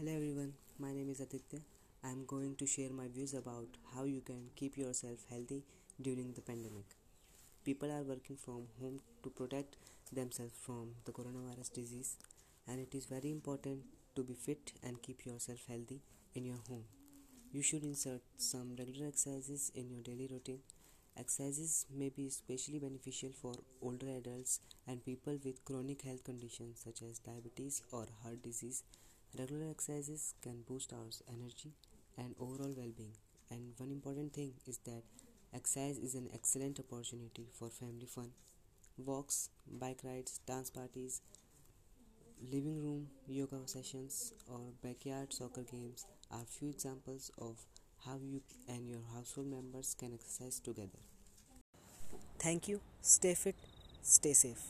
is Aditya. I am going to share my views about how you can keep yourself healthy during the pandemic. People are working from home to protect themselves from the coronavirus disease, and it is very important to be fit and keep yourself healthy in your home. You should insert some regular exercises in your daily routine. Exercises may be especially beneficial for older adults and people with chronic health conditions such as diabetes or heart disease Regular exercises can boost our energy and overall well being. And one important thing is that exercise is an excellent opportunity for family fun. Walks, bike rides, dance parties, living room yoga sessions, or backyard soccer games are few examples of how you and your household members can exercise together. Thank you. Stay fit, stay safe.